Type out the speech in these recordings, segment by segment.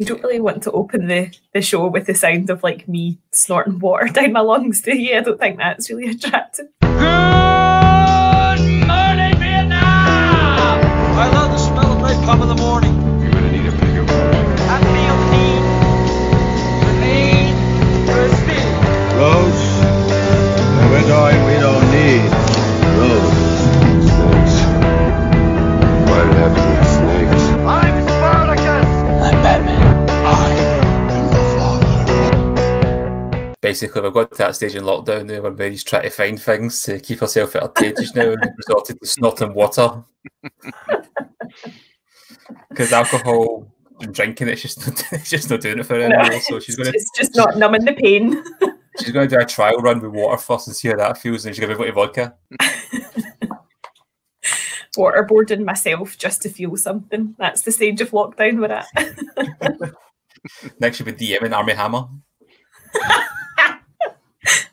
You don't really want to open the, the show with the sound of like me snorting water down my lungs, do you? I don't think that's really attractive. Good morning, Vietnam! I love the smell of napalm in the morning. Basically, we've got to that stage in lockdown now where Mary's trying to find things to keep herself entertained just now and resorted to snot and water. Because alcohol and drinking, it's just not, it's just not doing it for her anymore. So she's gonna It's just not numbing the pain. she's gonna do a trial run with water first and see how that feels, and she's gonna on to vodka. Waterboarding myself just to feel something. That's the stage of lockdown we're at. Next, she'll be DMing Armie Hammer.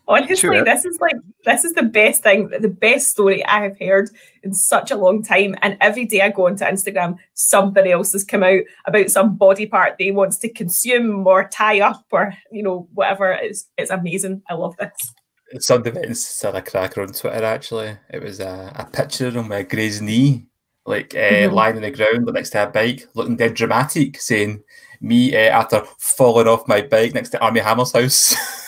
Honestly, this is like this is the best thing, the best story I have heard in such a long time. And every day I go onto Instagram, somebody else has come out about some body part they wants to consume or tie up or you know whatever. It's it's amazing. I love this. Some events said a cracker on Twitter actually. It was a, a picture of my Gray's knee, like uh, Mhm. lying on the ground next to a bike, looking dead dramatic, saying me uh, after falling off my bike next to Armie Hammer's house.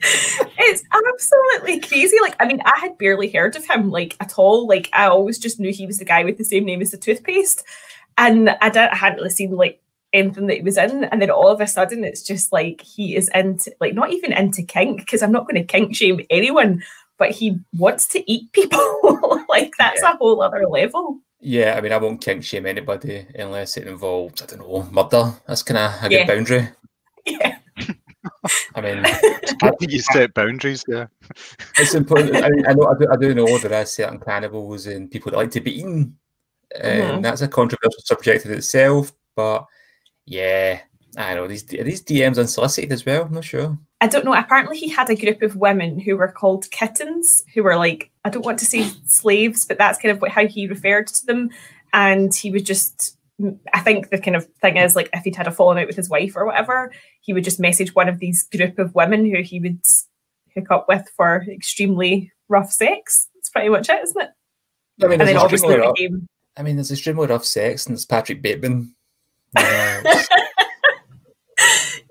It's absolutely crazy. Like, I mean, I had barely heard of him like at all. Like, I always just knew he was the guy with the same name as the toothpaste, and I, didn't, I hadn't really seen like anything that he was in. And then all of a sudden, it's just like he is into like not even into kink because I'm not going to kink shame anyone, but he wants to eat people. like that's a whole other level. yeah, I mean, I won't kink shame anybody unless it involves, I don't know, murder. That's kind of a Yeah. good boundary. Yeah. I mean, you set boundaries, yeah. it's important. I, mean, I know, I do, I do know there are certain cannibals and people that like to be eaten, and Mhm. that's a controversial subject in itself. But yeah, I don't know these are these DMs unsolicited as well. I'm not sure. I don't know. Apparently, he had a group of women who were called kittens, who were like, I don't want to say slaves, but that's kind of what, how he referred to them. And he would just, I think the kind of thing is like, if he'd had a falling out with his wife or whatever, he would just message one of these group of women who he would hook up with for extremely rough sex. That's pretty much it, isn't it? I mean, And there's then obviously rough, became. I mean, there's extremely rough sex, and it's Patrick Bateman. Yeah,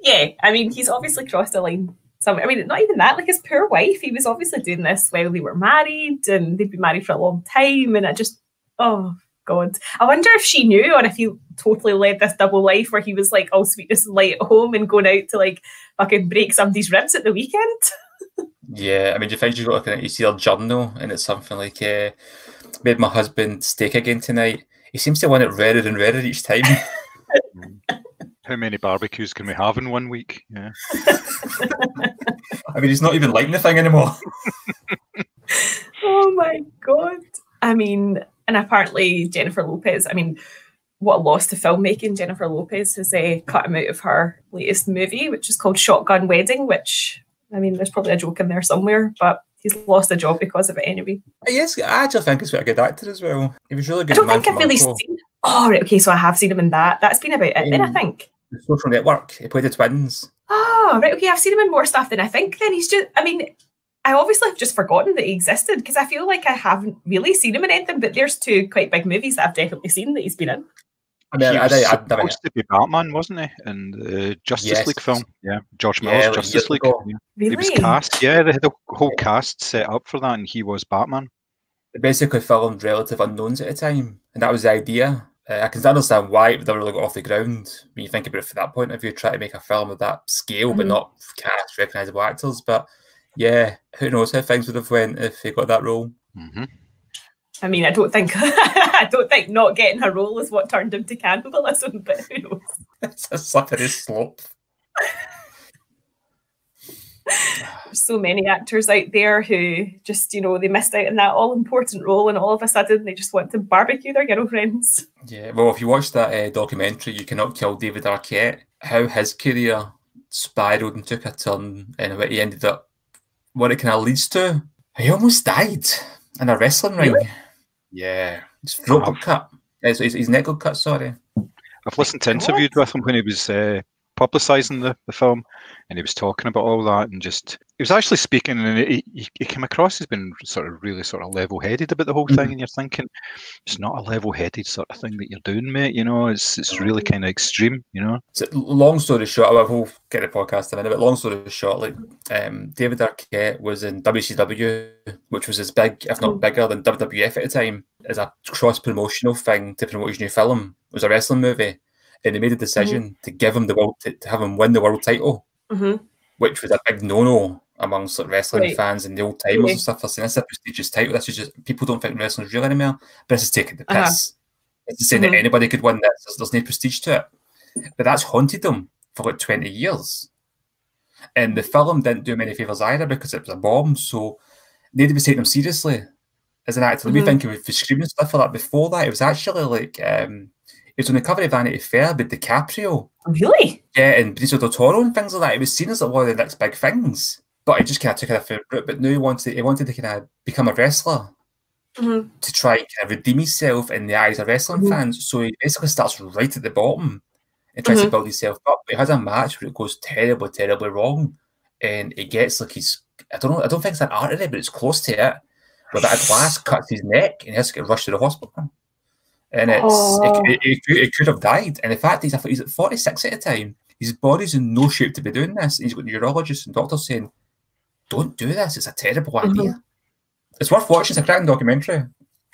yeah, I mean, he's obviously crossed a line. Some, I mean, not even that. Like his poor wife, he was obviously doing this while they were married, and they'd been married for a long time. And I just, oh god, I wonder if she knew, or if he totally led this double life where he was like all sweetness and light at home and going out to like fucking break somebody's ribs at the weekend. yeah. I mean, do you find you looking at you see her journal, and it's something like, uh, "Made my husband steak again tonight." He seems to want it redder and redder each time. How many barbecues can we have in one week? Yeah. I mean, he's not even liking the thing anymore. oh my god. I mean, and apparently Jennifer Lopez, I mean, what a loss to filmmaking. Jennifer Lopez has uh, cut him out of her latest movie, which is called Shotgun Wedding, which, I mean, there's probably a joke in there somewhere, but he's lost a job because of it anyway. Yes, I actually think he's quite a good actor as well. He was really good. I don't think I've really seen. Oh, right, okay, so I have seen him in that. That's been about it then, I think. The Social Network. He played the twins. Oh, right, okay, I've seen him in more stuff than I think. Then he's just, I mean, I obviously have just forgotten that he existed because I feel like I haven't really seen him in anything, but there's two quite big movies that I've definitely seen that he's been in. I mean, he I, was I, I, I, supposed to be Batman, wasn't he? In the Justice Yes. League film. Yeah. George Yeah, Miller's like Justice years League. ago. Yeah. Really? He was cast. Yeah, they had the whole cast set up for that, and he was Batman. they basically filmed relative unknowns at the time, and that was the idea. Uh, I can understand why it never really got off the ground when you think about it from that point of view, try to make a film of that scale, but Mhm. not cast recognisable actors. But yeah, who knows how things would have went if he got that role. hmm I mean, I don't think I don't think not getting a role is what turned him to cannibalism, but who knows? it's a slippery slope. There's so many actors out there who just, you know, they missed out on that all important role and all of a sudden they just want to barbecue their girlfriends. Yeah, well, if you watch that uh, documentary, You Cannot Kill David Arquette, how his career spiraled and took a turn, and what he ended up, what it kind of leads to. He almost died in a wrestling ring. Yeah, his throat got cut. His, his, his neck got cut, sorry. I've listened to interviewed with him when he was uh, publicising the, the film, and he was talking about all that, and just he was actually speaking, and he, he, he came across as being sort of really sort of level-headed about the whole thing, and you're thinking it's not a level-headed sort of thing that you're doing, mate. You know, it's it's really kind of extreme. You know, So, long story short, I will get the podcast in a minute, but long story short, like um, David Arquette was in WCW, which was as big, if not bigger, than WWF at the time, as a cross promotional thing to promote his new film. It was a wrestling movie, and they made a decision to give him the world to, to have him win the world title, Mhm. which was a big no no amongst like, wrestling Right. fans and the old timers Yeah. and stuff. They're saying this is a prestigious title. This is just people don't think wrestling's real anymore, but this is taking the piss. Uh-huh. It's just saying that anybody could win this. There's, there's no prestige to it. But that's haunted them for like 20 years. And the film didn't do many favours either because it was a bomb. So nobody was taking him seriously as an actor. We Mhm. think he was screaming stuff for that. Before that, it was actually like, um, it was on the cover of Vanity Fair with DiCaprio. Really? Yeah, and Benicio del Toro and things like that. It was seen as like one of the next big things. But he just kind of took it a different route. But now he wanted, he wanted to kind of become a wrestler Mhm. to try and kind of redeem himself in the eyes of wrestling Mhm. fans. So he basically starts right at the bottom and tries to Mhm. build himself up. But he has a match where it goes terribly, terribly wrong. And it gets like he's I don't know, I don't think it's an artery, but it's close to it. Where that glass cuts his neck and he has to get rushed to the hospital. And it's Oh. it, it, it, could- have died. And the fact is, he's he's at 46 at a time, his body's in no shape to be doing this. He's got neurologists and doctors saying, Don't do this, it's a terrible Mhm. idea. It's worth watching, it's a cracking documentary.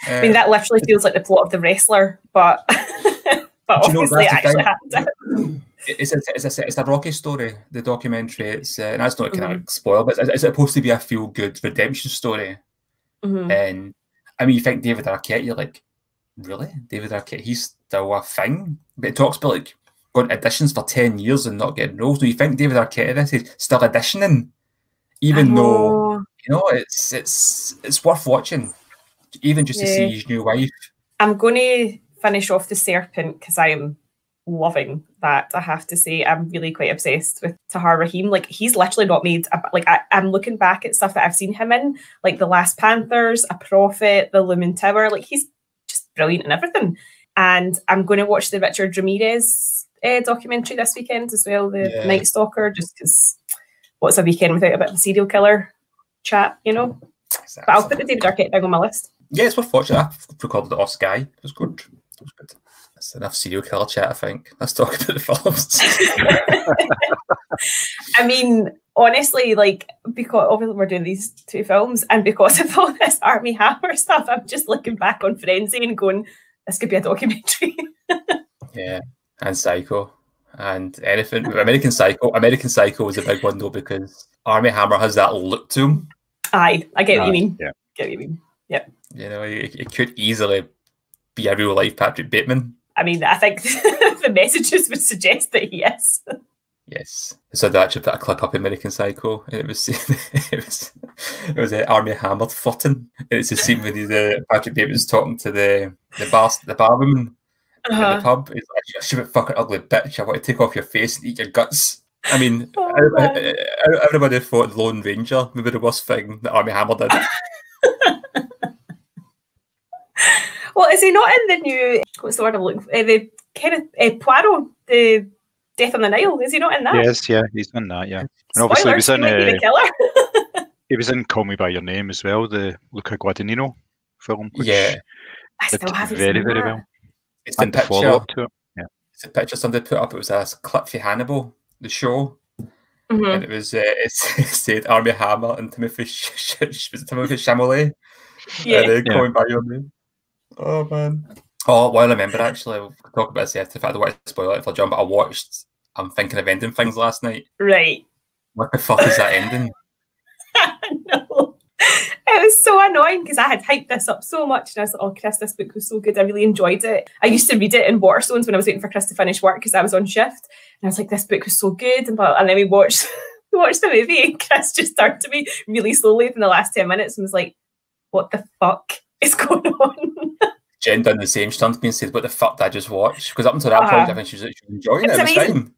I mean, that literally feels like the plot of The Wrestler, but but you know, obviously it actually happened. it's a, it's a it's a Rocky story. The documentary. It's uh, and that's not kind Mm-hmm. of spoil, but it's, it's supposed to be a feel good redemption story. Mhm. And I mean, you think David Arquette, you're like, really, David Arquette? He's still a thing. But it talks about like going to auditions for ten years and not getting roles. Do you think David Arquette this is still auditioning, even though you know it's it's it's worth watching, even just to see his new wife. I'm going to finish off the Serpent because I am loving that. I have to say, I'm really quite obsessed with Tahar Rahim. Like he's literally not made. A, like I, I'm looking back at stuff that I've seen him in, like The Last Panthers, A Prophet, The Looming Tower. Like he's brilliant and everything. And I'm going to watch the Richard Ramirez uh, documentary this weekend as well, the Yeah. Night Stalker, just because what's a weekend without a bit of a serial killer chat, you know? But I'll put the David Arquette thing on my list. Yeah, it's worth watching. I've recorded the Os Guy. It was good. It was good. That's enough serial killer chat, I think. Let's talk about the films. I mean, honestly, like because obviously we're doing these two films, and because of all this Armie Hammer stuff, I'm just looking back on Frenzy and going, "This could be a documentary." yeah, and Psycho, and anything. American Psycho. American Psycho is a big one though because Armie Hammer has that look to him. Aye, I get what Aye, you mean. yeah. Get what you mean. Yeah. You know, it, it could easily be a real life Patrick Bateman. I mean, I think the messages would suggest that he is. Yes. So they actually put a clip up in American Psycho, and it was it was it was uh, Armie Hammer flirting. It's a scene where the Patrick Bateman's talking to the the bar the bar woman in the Uh-huh. pub. He's like, "You stupid fucking ugly bitch! I want to take off your face and eat your guts." I mean, Oh, I- I- man. I- everybody thought Lone Ranger maybe the worst thing that Armie Hammer did. Well, is he not in the new? What's the word I'm looking for? Uh, the kind of uh, Poirot, the Death on the Nile. Is he not in that? yes, yeah, he's in that. Yeah, and obviously he was in he might be the uh, killer. he was in Call Me by Your Name as well, the Luca Guadagnino film. Which yeah, I did still haven't very seen very that. well. it's the And the picture. follow up to it. It's a picture somebody put up. It was a clip for Hannibal, the show, Mhm. and it was uh, it said Armie Hammer and Timothy Sh- Sh- was it Timothy Chalamet. Yeah. And then Yeah. going by your name. Oh man. Oh, well, I remember actually. We'll talk about this after. I don't want to spoil it for John, but I watched. I'm thinking of ending things last night. Right. What the fuck is that ending? no. It was so annoying because I had hyped this up so much and I was like, oh, Chris, this book was so good. I really enjoyed it. I used to read it in Waterstones when I was waiting for Chris to finish work because I was on shift. And I was like, this book was so good. And, then we watched we watched the movie and Chris just turned to me really slowly in the last 10 minutes and was like, what the fuck is going on? Jen done the same. She turned to me and said, "What the fuck did I just watch?" Because up until that point, Uh-huh. I think she was, she was enjoying it. It was amazing. fine.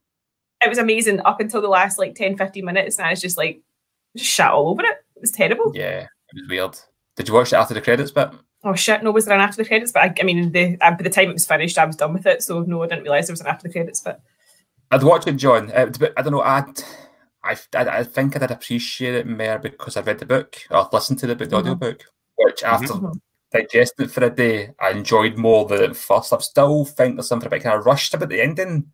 it was amazing up until the last like 10, 15 minutes. And I was just like, just shat all over it. It was terrible. Yeah, it was weird. Did you watch it after the credits bit? Oh shit! No, was there an after the credits? But I, I mean, the uh, by the time it was finished, I was done with it. So no, I didn't realize there was an after the credits. But I'd watch it, John. Uh, but I don't know. I'd, I, I, I think I'd appreciate it more because I read the book or listened to the book, the Mhm. audiobook, which after Mhm. Digesting it for a day, I enjoyed more than at first. I still think there's something a bit kind of rushed about the ending.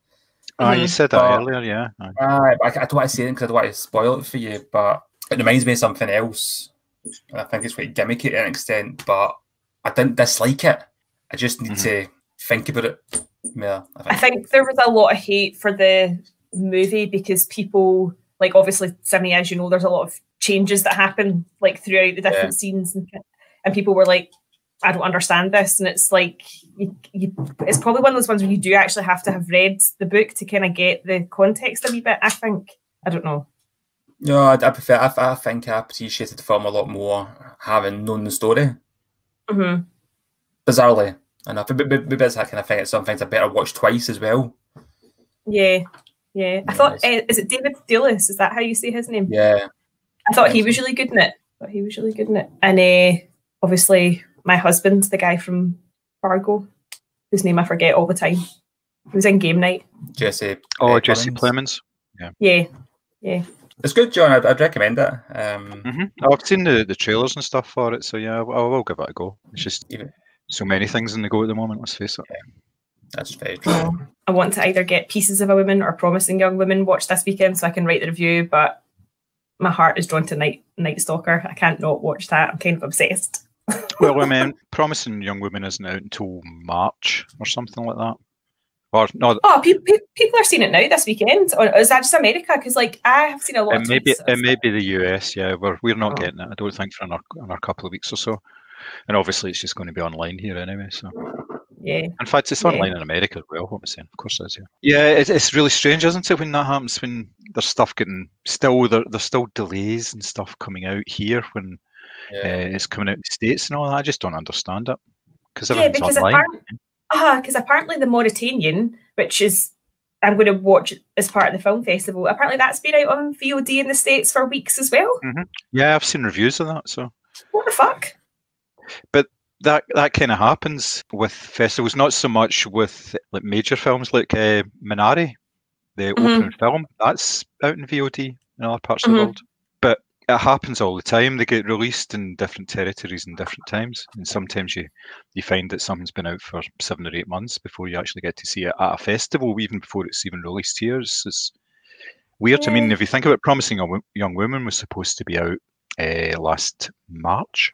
Ah, you Mhm. said that But- earlier, yeah. Aye. Uh, I, I don't want to say it because I don't want to spoil it for you, but it reminds me of something else. And I think it's quite gimmicky to an extent, but I didn't dislike it. I just need Mhm. to think about it Yeah, I I think. think there was a lot of hate for the movie because people, like obviously, Sydney, as you know, there's a lot of changes that happen like throughout the different scenes, and, and people were like, "I don't understand this," and it's like, you, you, it's probably one of those ones where you do actually have to have read the book to kind of get the context a wee bit. I think. I don't know. No, I, I prefer. I, I think I appreciated the film a lot more having known the story. hmm Bizarrely enough, but, but, but it's that kind of thing. It's some things I better watch twice as well. Yeah, yeah. I thought, uh, is it David Thewlis? Is that how you say his name? Yeah, I thought he was really good in it. I thought he was really good in it. And uh, obviously, my husband, the guy from Fargo, whose name I forget all the time, he was in Game Night. Jesse. Oh, uh, Jesse Plemons. Plemons. Yeah, yeah. It's good, John. I'd, I'd recommend it. Um, hmm I've seen the, the trailers and stuff for it, so yeah, I, I will give it a go. It's just Even- so many things in the go at the moment. Let's face it. That's very true. So I want to either get Pieces of a Woman or Promising Young Women watched this weekend so I can write the review, but my heart is drawn to Night Night Stalker. I can't not watch that. I'm kind of obsessed. Well, I mean, Promising Young Woman isn't out until March or something like that. Or no, Oh, pe- pe- people are seeing it now this weekend. Or is that just America? Because like I have seen a lot. it of may be it may be the US. Yeah, we're we're not Oh. getting it. I don't think for another, another couple of weeks or so. And obviously, it's just going to be online here anyway. So, Yeah. in fact, it's Yeah. online in America as well. What am I saying? Of course, it is. Yeah, yeah. It's, it's really strange, isn't it, when that happens? When there's stuff getting still there, there's still delays and stuff coming out here when Yeah. uh, it's coming out in the states and all that. I just don't understand it because Yeah, because apparently, ah, because apparently the Mauritanian, which is I'm going to watch as part of the film festival. Apparently, that's been out on VOD in the states for weeks as well. Yeah, I've seen reviews of that. So What the fuck? But that that kind of happens with festivals, not so much with like major films like uh, Minari, the Mhm. opening film. That's out in VOD in other parts of the Mhm. world, it happens all the time. They get released in different territories in different times, and sometimes you you find that something's been out for seven or eight months before you actually get to see it at a festival, even before it's even released here. It's, it's weird. I mean, if you think about Promising Young Young Woman was supposed to be out uh, last March.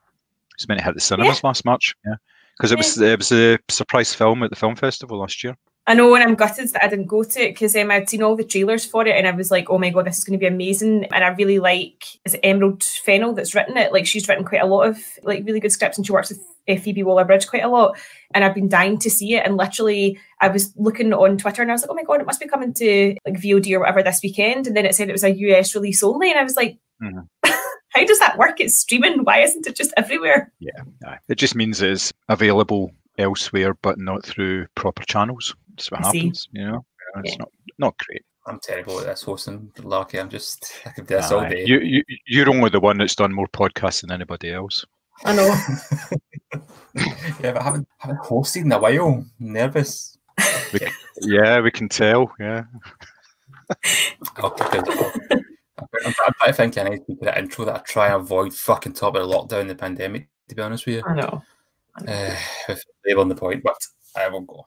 It's meant to hit the cinemas last March, yeah, because it was it was a surprise film at the film festival last year. I know, and I'm gutted that I didn't go to it because um, I'd seen all the trailers for it, and I was like, "Oh my god, this is going to be amazing!" And I really like is it Emerald Fennell that's written it. Like she's written quite a lot of like really good scripts, and she works with uh, Phoebe Waller-Bridge quite a lot. And I've been dying to see it. And literally, I was looking on Twitter, and I was like, "Oh my god, it must be coming to like VOD or whatever this weekend." And then it said it was a US release only, and I was like, Mhm. "How does that work? It's streaming. Why isn't it just everywhere?" Yeah, It just means it's available elsewhere, but not through proper channels. That's what I see. happens. You know, Yeah, it's Yeah. not not great. I'm terrible at this hosting. Lucky, I'm just I could do this all day. You, you you're only the one that's done more podcasts than anybody else. I know. yeah, but I haven't haven't hosted in a while. Nervous. Yeah, we can tell. Yeah. Okay, good. I'm, I'm, I'm thinking I need to put an intro that I try and avoid fucking top of the lockdown the pandemic. To be honest with you, I know. uh, with label on the point, but I won't go.